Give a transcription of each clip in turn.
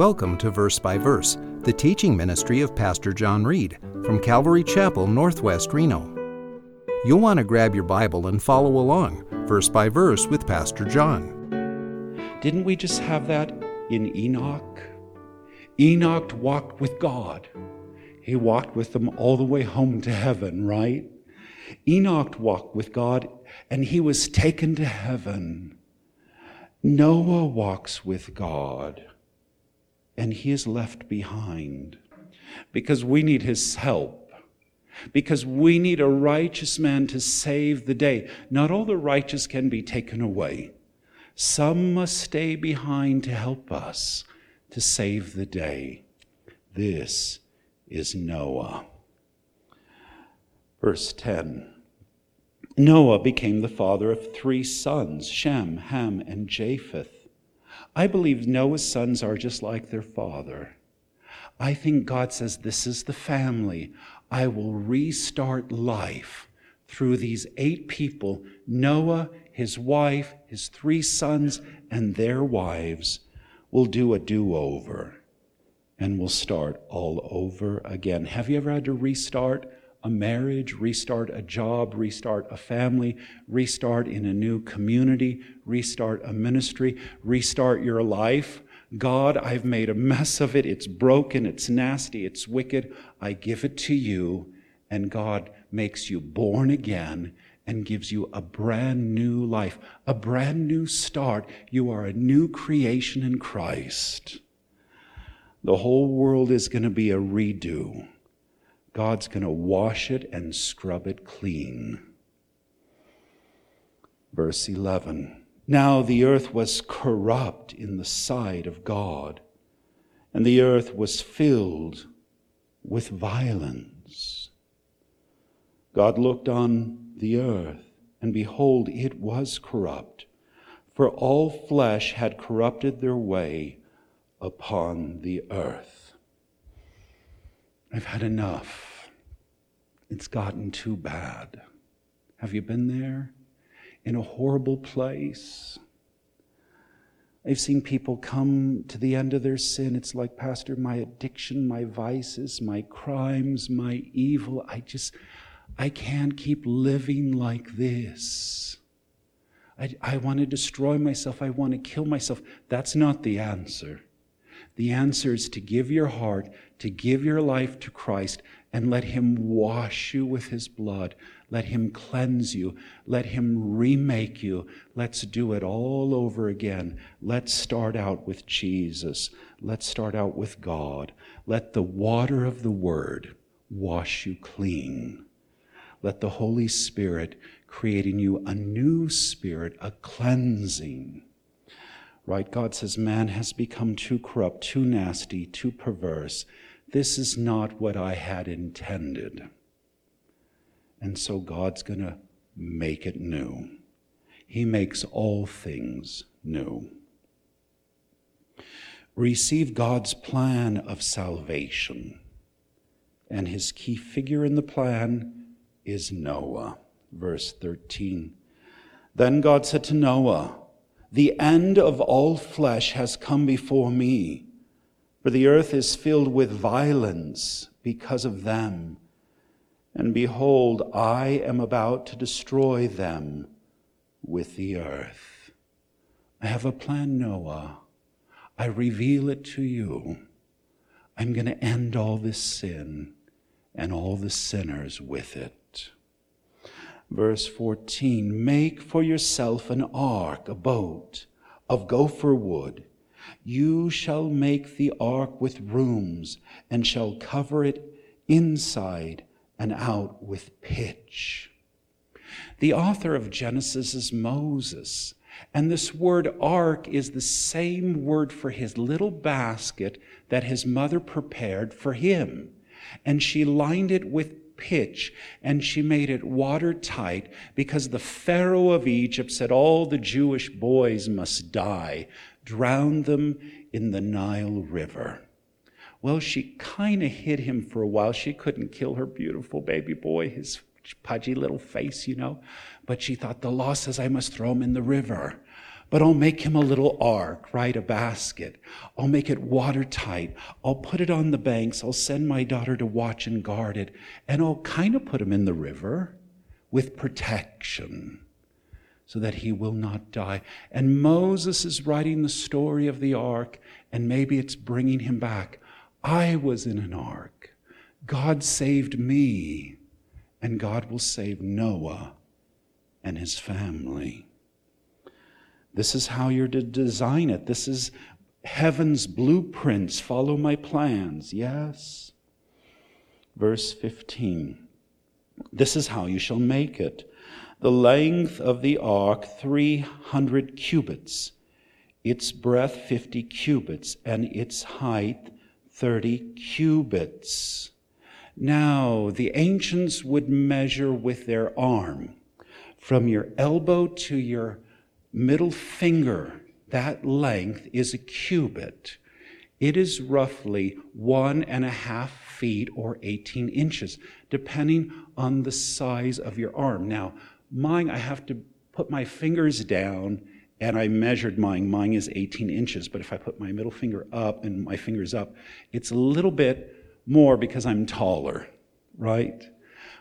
Welcome to Verse by Verse, the teaching ministry of Pastor John Reed from Calvary Chapel, Northwest Reno. You'll want to grab your Bible and follow along, verse by verse, with Pastor John. Didn't we just have that in Enoch? Enoch walked with God. He walked with them all the way home to heaven, right? Enoch walked with God and he was taken to heaven. Noah walks with God and he is left behind because we need his help. Because we need a righteous man to save the day. Not all the righteous can be taken away. Some must stay behind to help us to save the day. This is Noah. Verse 10 Noah became the father of three sons Shem, Ham, and Japheth. I believe Noah's sons are just like their father. I think God says, This is the family. I will restart life through these eight people Noah, his wife, his three sons, and their wives will do a do over and we'll start all over again. Have you ever had to restart? A marriage, restart a job, restart a family, restart in a new community, restart a ministry, restart your life. God, I've made a mess of it. It's broken, it's nasty, it's wicked. I give it to you. And God makes you born again and gives you a brand new life, a brand new start. You are a new creation in Christ. The whole world is going to be a redo. God's going to wash it and scrub it clean. Verse 11 Now the earth was corrupt in the sight of God, and the earth was filled with violence. God looked on the earth, and behold, it was corrupt, for all flesh had corrupted their way upon the earth. I've had enough. It's gotten too bad. Have you been there? In a horrible place? I've seen people come to the end of their sin. It's like, Pastor, my addiction, my vices, my crimes, my evil. I just, I can't keep living like this. I, I want to destroy myself. I want to kill myself. That's not the answer. The answer is to give your heart, to give your life to Christ, and let Him wash you with His blood. Let Him cleanse you. Let Him remake you. Let's do it all over again. Let's start out with Jesus. Let's start out with God. Let the water of the Word wash you clean. Let the Holy Spirit create in you a new spirit, a cleansing right? God says man has become too corrupt, too nasty, too perverse. This is not what I had intended. And so God's going to make it new. He makes all things new. Receive God's plan of salvation. And his key figure in the plan is Noah. Verse 13. Then God said to Noah, the end of all flesh has come before me, for the earth is filled with violence because of them. And behold, I am about to destroy them with the earth. I have a plan, Noah. I reveal it to you. I'm going to end all this sin and all the sinners with it. Verse 14 Make for yourself an ark, a boat of gopher wood. You shall make the ark with rooms, and shall cover it inside and out with pitch. The author of Genesis is Moses. And this word ark is the same word for his little basket that his mother prepared for him. And she lined it with pitch and she made it watertight because the Pharaoh of Egypt said all the Jewish boys must die, drown them in the Nile River. Well, she kind of hid him for a while. She couldn't kill her beautiful baby boy, his pudgy little face, you know. But she thought, the law says I must throw him in the river. But I'll make him a little ark, right? A basket. I'll make it watertight. I'll put it on the banks. I'll send my daughter to watch and guard it. And I'll kind of put him in the river with protection so that he will not die. And Moses is writing the story of the ark, and maybe it's bringing him back. I was in an ark. God saved me, and God will save Noah and his family. This is how you're to design it. This is heaven's blueprints. Follow my plans. Yes. Verse 15. This is how you shall make it. The length of the ark, 300 cubits, its breadth, 50 cubits, and its height, 30 cubits. Now, the ancients would measure with their arm from your elbow to your middle finger, that length is a cubit. It is roughly one and a half feet or 18 inches, depending on the size of your arm. Now, mine, I have to put my fingers down and I measured mine. Mine is 18 inches, but if I put my middle finger up and my fingers up, it's a little bit more because I'm taller, right?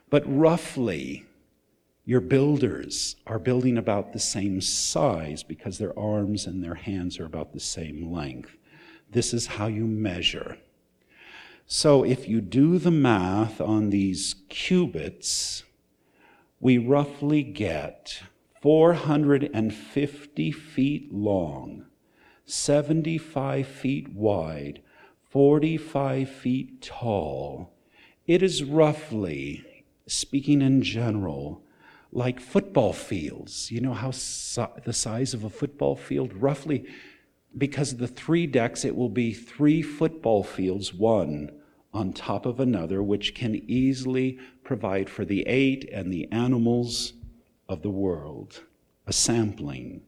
But roughly, your builders are building about the same size because their arms and their hands are about the same length. This is how you measure. So if you do the math on these cubits, we roughly get 450 feet long, 75 feet wide, 45 feet tall. It is roughly, speaking in general, like football fields. You know how the size of a football field? Roughly, because of the three decks, it will be three football fields, one on top of another, which can easily provide for the eight and the animals of the world a sampling,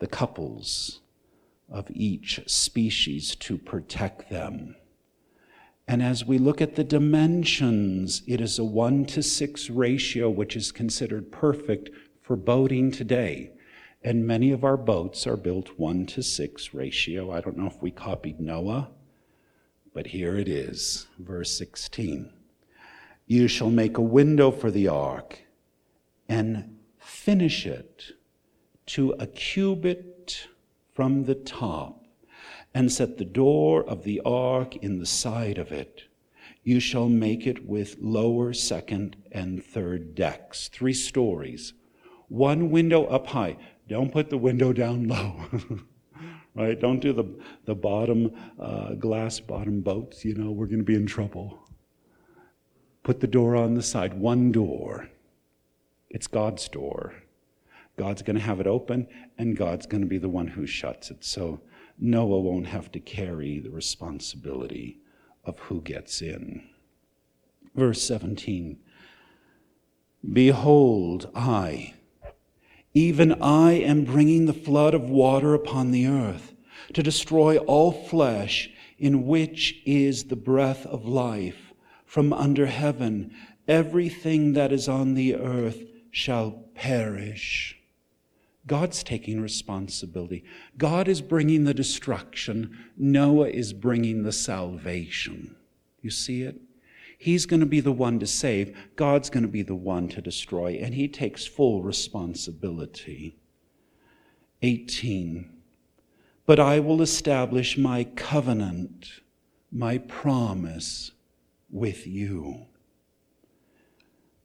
the couples of each species to protect them. And as we look at the dimensions, it is a one to six ratio, which is considered perfect for boating today. And many of our boats are built one to six ratio. I don't know if we copied Noah, but here it is, verse 16. You shall make a window for the ark and finish it to a cubit from the top and set the door of the ark in the side of it. You shall make it with lower, second, and third decks, three stories, one window up high. Don't put the window down low. right? Don't do the, the bottom, uh, glass bottom boats. You know, we're going to be in trouble. Put the door on the side, one door. It's God's door. God's going to have it open, and God's going to be the one who shuts it. So Noah won't have to carry the responsibility of who gets in. Verse 17 Behold, I, even I, am bringing the flood of water upon the earth to destroy all flesh in which is the breath of life from under heaven. Everything that is on the earth shall perish. God's taking responsibility. God is bringing the destruction. Noah is bringing the salvation. You see it? He's going to be the one to save. God's going to be the one to destroy. And he takes full responsibility. 18. But I will establish my covenant, my promise with you.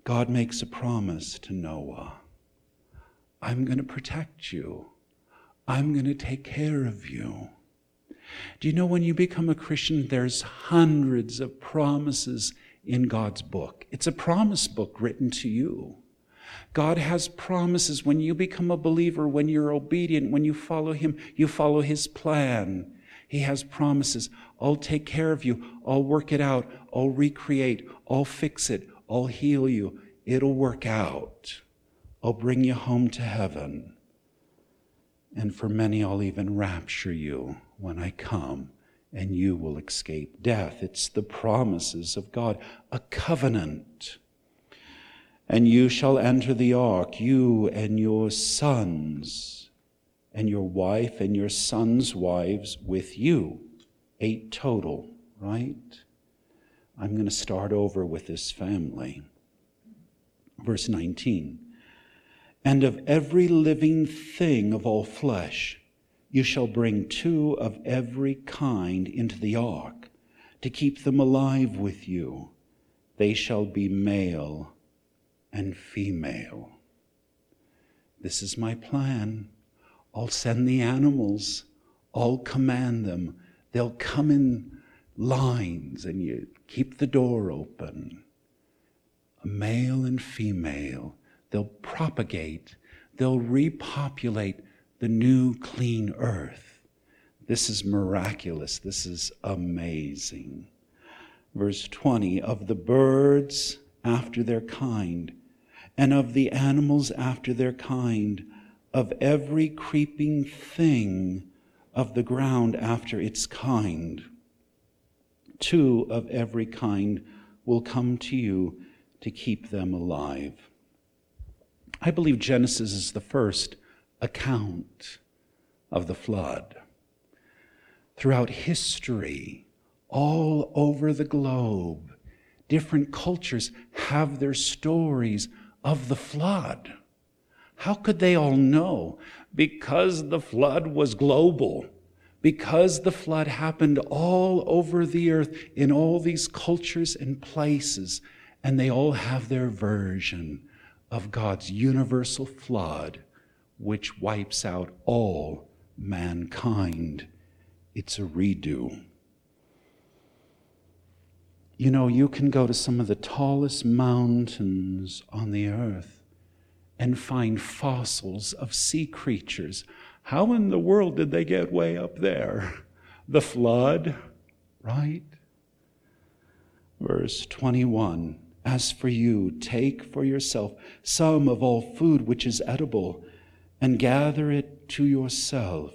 God makes a promise to Noah. I'm going to protect you. I'm going to take care of you. Do you know when you become a Christian, there's hundreds of promises in God's book? It's a promise book written to you. God has promises when you become a believer, when you're obedient, when you follow Him, you follow His plan. He has promises. I'll take care of you. I'll work it out. I'll recreate. I'll fix it. I'll heal you. It'll work out. I'll bring you home to heaven. And for many, I'll even rapture you when I come, and you will escape death. It's the promises of God, a covenant. And you shall enter the ark, you and your sons and your wife and your sons' wives with you. Eight total, right? I'm going to start over with this family. Verse 19 And of every living thing of all flesh, you shall bring two of every kind into the ark to keep them alive with you. They shall be male and female. This is my plan. I'll send the animals, I'll command them. They'll come in lines, and you keep the door open. A male and female, they'll propagate, they'll repopulate the new clean earth. This is miraculous. This is amazing. Verse 20 of the birds after their kind, and of the animals after their kind, of every creeping thing of the ground after its kind. Two of every kind will come to you to keep them alive. I believe Genesis is the first account of the flood. Throughout history, all over the globe, different cultures have their stories of the flood. How could they all know? Because the flood was global. Because the flood happened all over the earth in all these cultures and places, and they all have their version of God's universal flood, which wipes out all mankind. It's a redo. You know, you can go to some of the tallest mountains on the earth and find fossils of sea creatures. How in the world did they get way up there? The flood, right? Verse 21 As for you, take for yourself some of all food which is edible, and gather it to yourself,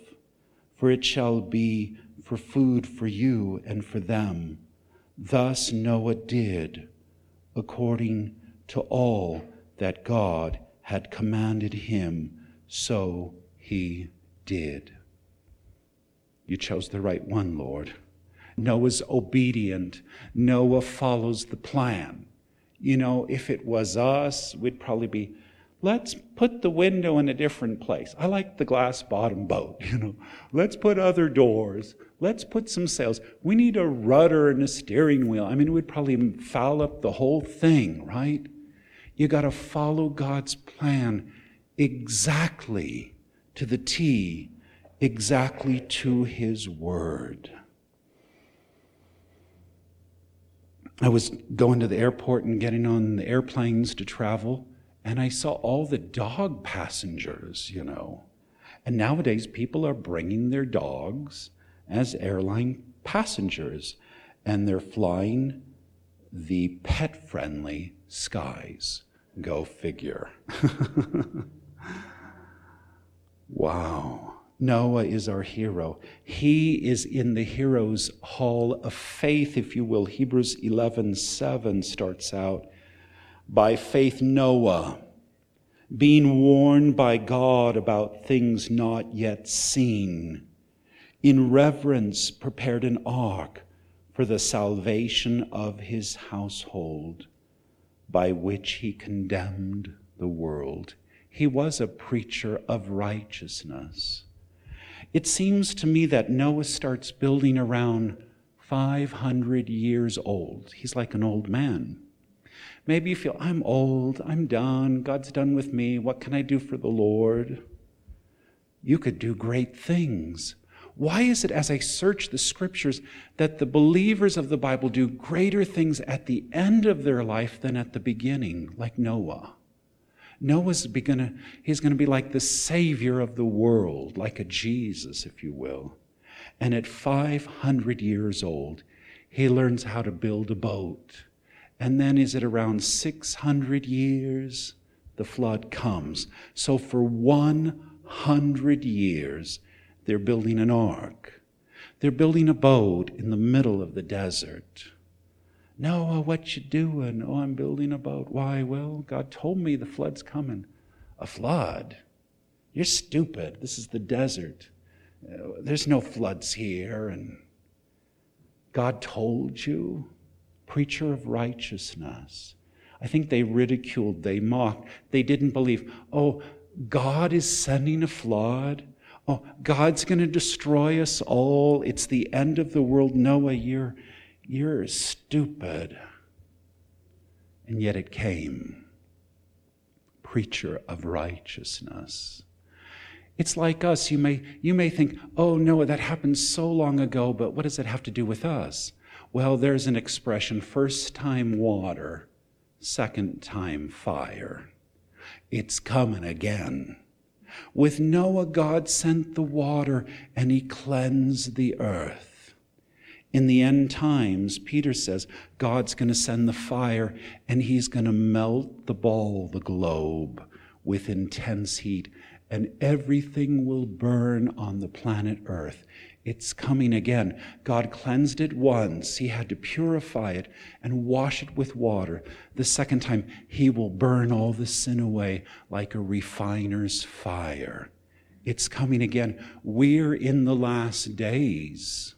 for it shall be for food for you and for them Thus Noah did according to all that God had commanded him, so he did. You chose the right one, Lord. Noah's obedient. Noah follows the plan. You know, if it was us, we'd probably be Let's put the window in a different place. I like the glass bottom boat, you know. Let's put other doors. Let's put some sails. We need a rudder and a steering wheel. I mean, would probably foul up the whole thing, right? You got to follow God's plan exactly to the T, exactly to His word. I was going to the airport and getting on the airplanes to travel and I saw all the dog passengers, you know. And nowadays, people are bringing their dogs as airline passengers, and they're flying the pet friendly skies. Go figure. wow. Noah is our hero. He is in the hero's hall of faith, if you will. Hebrews 11 7 starts out by faith, Noah, being warned by God about things not yet seen, in reverence prepared an ark for the salvation of his household, by which he condemned the world. He was a preacher of righteousness. It seems to me that Noah starts building around 500 years old. He's like an old man. Maybe you feel, I'm old, I'm done, God's done with me, what can I do for the Lord? You could do great things. Why is it, as I search the scriptures, that the believers of the Bible do greater things at the end of their life than at the beginning, like Noah? Noah's gonna, he's going to be like the savior of the world, like a Jesus, if you will. And at 500 years old, he learns how to build a boat. And then is it around 600 years? The flood comes. So for 100 years, they're building an ark. They're building a boat in the middle of the desert. Noah, what you doing? Oh, I'm building a boat. Why? Well, God told me the flood's coming. A flood? You're stupid. This is the desert. Uh, there's no floods here. And God told you, preacher of righteousness. I think they ridiculed, they mocked, they didn't believe. Oh, God is sending a flood. Oh, God's going to destroy us all. It's the end of the world. Noah, you're, you're stupid. And yet it came. Preacher of righteousness. It's like us. You may, you may think, oh, no, that happened so long ago, but what does it have to do with us? Well, there's an expression first time water, second time fire. It's coming again. With Noah, God sent the water and he cleansed the earth. In the end times, Peter says, God's going to send the fire and he's going to melt the ball, the globe, with intense heat and everything will burn on the planet Earth. It's coming again. God cleansed it once. He had to purify it and wash it with water. The second time, He will burn all the sin away like a refiner's fire. It's coming again. We're in the last days.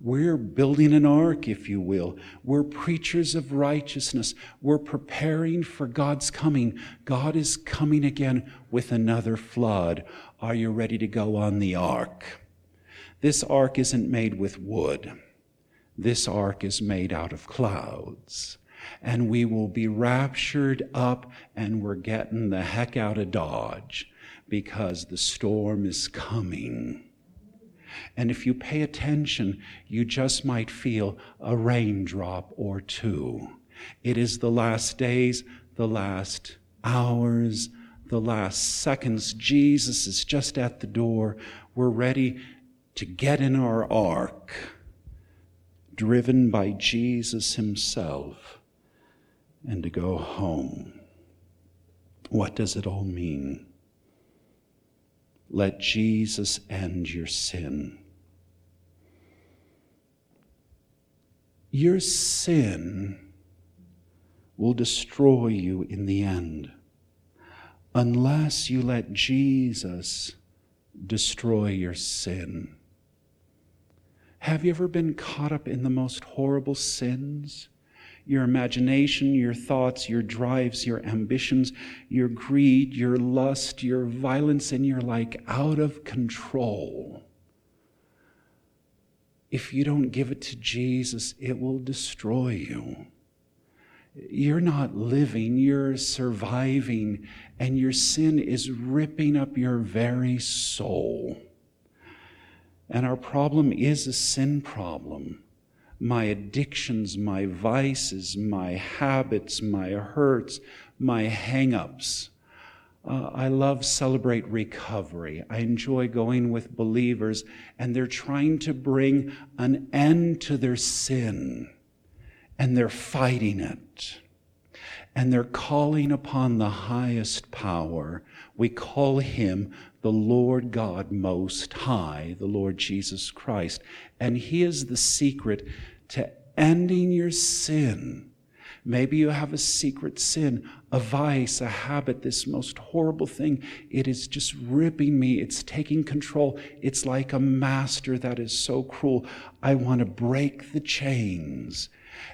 We're building an ark, if you will. We're preachers of righteousness. We're preparing for God's coming. God is coming again with another flood. Are you ready to go on the ark? This ark isn't made with wood. This ark is made out of clouds. And we will be raptured up and we're getting the heck out of Dodge because the storm is coming. And if you pay attention, you just might feel a raindrop or two. It is the last days, the last hours, the last seconds. Jesus is just at the door. We're ready to get in our ark, driven by Jesus Himself, and to go home. What does it all mean? Let Jesus end your sin. Your sin will destroy you in the end unless you let Jesus destroy your sin. Have you ever been caught up in the most horrible sins? your imagination, your thoughts, your drives, your ambitions, your greed, your lust, your violence, and you're like out of control. If you don't give it to Jesus, it will destroy you. You're not living, you're surviving, and your sin is ripping up your very soul. And our problem is a sin problem my addictions, my vices, my habits, my hurts, my hang ups. Uh, I love Celebrate Recovery. I enjoy going with believers, and they're trying to bring an end to their sin, and they're fighting it. And they're calling upon the highest power. We call him the Lord God Most High, the Lord Jesus Christ. And He is the secret to ending your sin. Maybe you have a secret sin, a vice, a habit, this most horrible thing. It is just ripping me. It's taking control. It's like a master that is so cruel. I want to break the chains.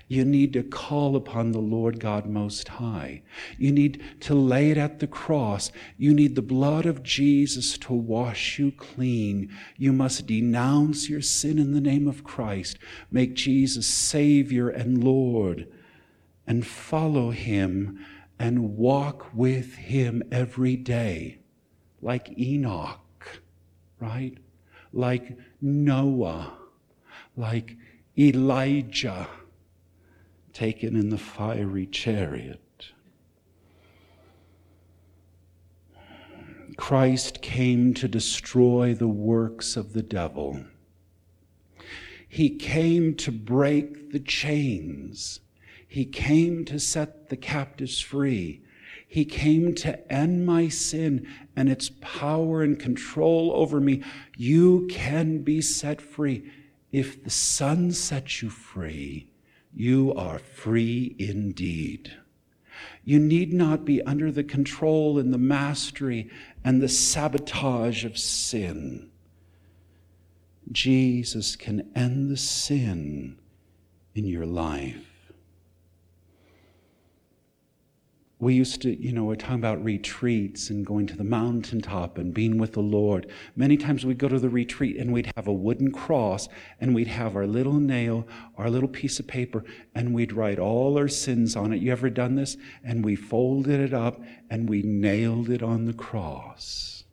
You need to call upon the Lord God Most High. You need to lay it at the cross. You need the blood of Jesus to wash you clean. You must denounce your sin in the name of Christ. Make Jesus Savior and Lord and follow Him and walk with Him every day, like Enoch, right? Like Noah, like Elijah taken in the fiery chariot. Christ came to destroy the works of the devil. He came to break the chains. He came to set the captives free. He came to end my sin and its power and control over me. You can be set free. If the Son sets you free, you are free indeed. You need not be under the control and the mastery and the sabotage of sin. Jesus can end the sin in your life. We used to, you know, we're talking about retreats and going to the mountaintop and being with the Lord. Many times we'd go to the retreat and we'd have a wooden cross and we'd have our little nail, our little piece of paper, and we'd write all our sins on it. You ever done this? And we folded it up and we nailed it on the cross.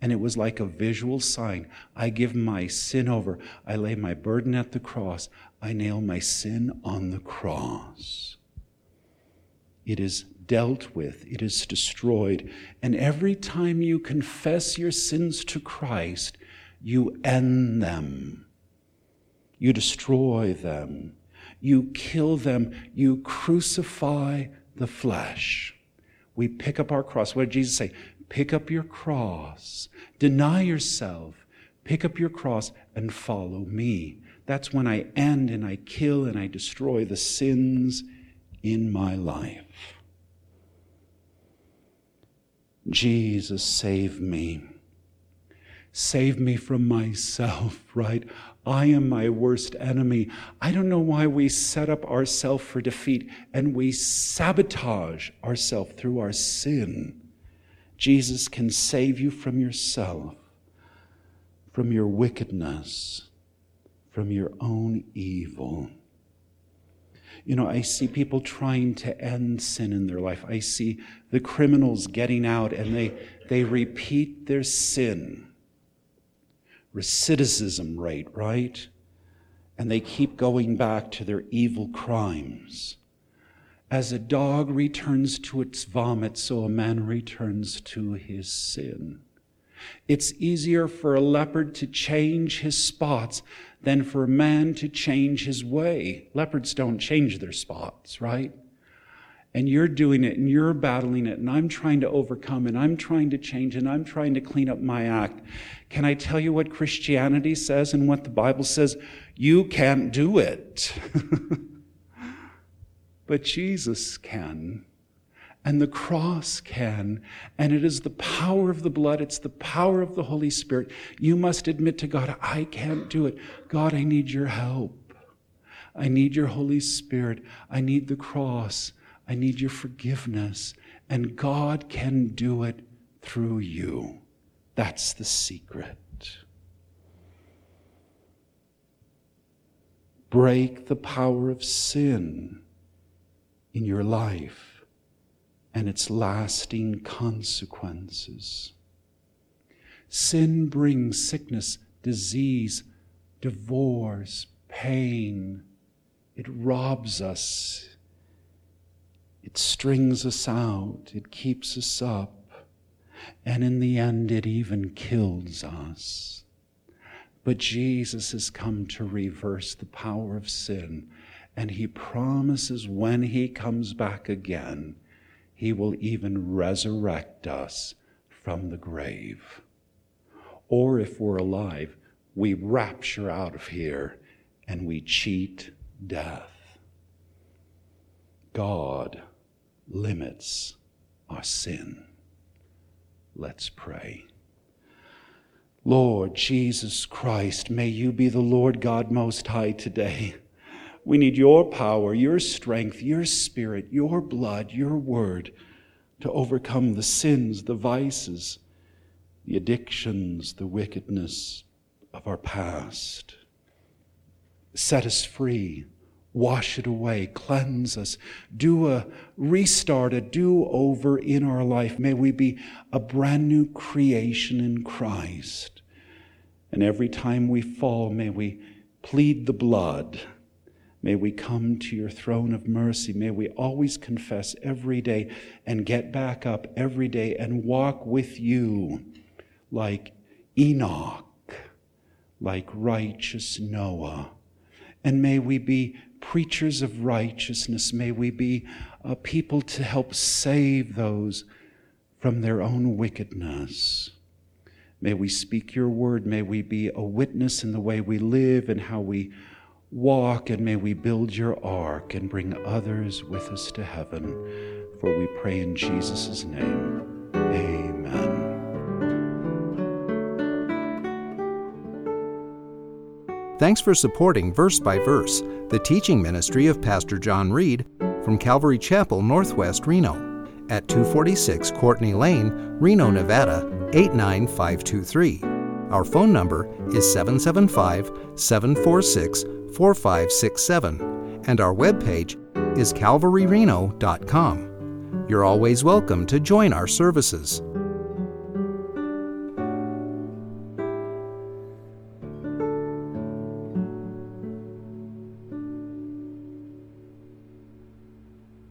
And it was like a visual sign. I give my sin over. I lay my burden at the cross. I nail my sin on the cross. It is dealt with, it is destroyed. And every time you confess your sins to Christ, you end them, you destroy them, you kill them, you crucify the flesh. We pick up our cross. What did Jesus say? Pick up your cross, deny yourself, pick up your cross, and follow me. That's when I end and I kill and I destroy the sins in my life. Jesus, save me. Save me from myself, right? I am my worst enemy. I don't know why we set up ourselves for defeat and we sabotage ourselves through our sin. Jesus can save you from yourself, from your wickedness, from your own evil. You know, I see people trying to end sin in their life. I see the criminals getting out and they, they repeat their sin. Recidivism rate, right? And they keep going back to their evil crimes. As a dog returns to its vomit, so a man returns to his sin. It's easier for a leopard to change his spots than for a man to change his way. Leopards don't change their spots, right? And you're doing it and you're battling it, and I'm trying to overcome and I'm trying to change and I'm trying to clean up my act. Can I tell you what Christianity says and what the Bible says? You can't do it. but Jesus can and the cross can. And it is the power of the blood, it's the power of the Holy Spirit. You must admit to God, I can't do it. God, I need your help. I need your Holy Spirit. I need the cross. I need your forgiveness. And God can do it through you. That's the secret. Break the power of sin in your life and its lasting consequences. Sin brings sickness, disease, divorce, pain. It robs us. It strings us out. It keeps us up. And in the end, it even kills us. But Jesus has come to reverse the power of sin. And he promises when he comes back again, he will even resurrect us from the grave. Or if we're alive, we rapture out of here and we cheat death. God limits our sin. Let's pray. Lord Jesus Christ, may you be the Lord God Most High today. We need your power, your strength, your spirit, your blood, your word to overcome the sins, the vices, the addictions, the wickedness of our past. Set us free, wash it away, cleanse us, do a restart, a do over in our life. May we be a brand new creation in Christ. And every time we fall, may we plead the blood May we come to your throne of mercy. May we always confess every day and get back up every day and walk with you like Enoch, like righteous Noah. And may we be preachers of righteousness. May we be a people to help save those from their own wickedness. May we speak your word. May we be a witness in the way we live and how we walk and may we build your ark and bring others with us to heaven. For we pray in Jesus' name. Amen. Thanks for supporting Verse by Verse, the teaching ministry of Pastor John Reed from Calvary Chapel, Northwest Reno, at 246 Courtney Lane, Reno, Nevada 89523. Our phone number is 775 746 4567, and our webpage is calvaryreno.com. You're always welcome to join our services.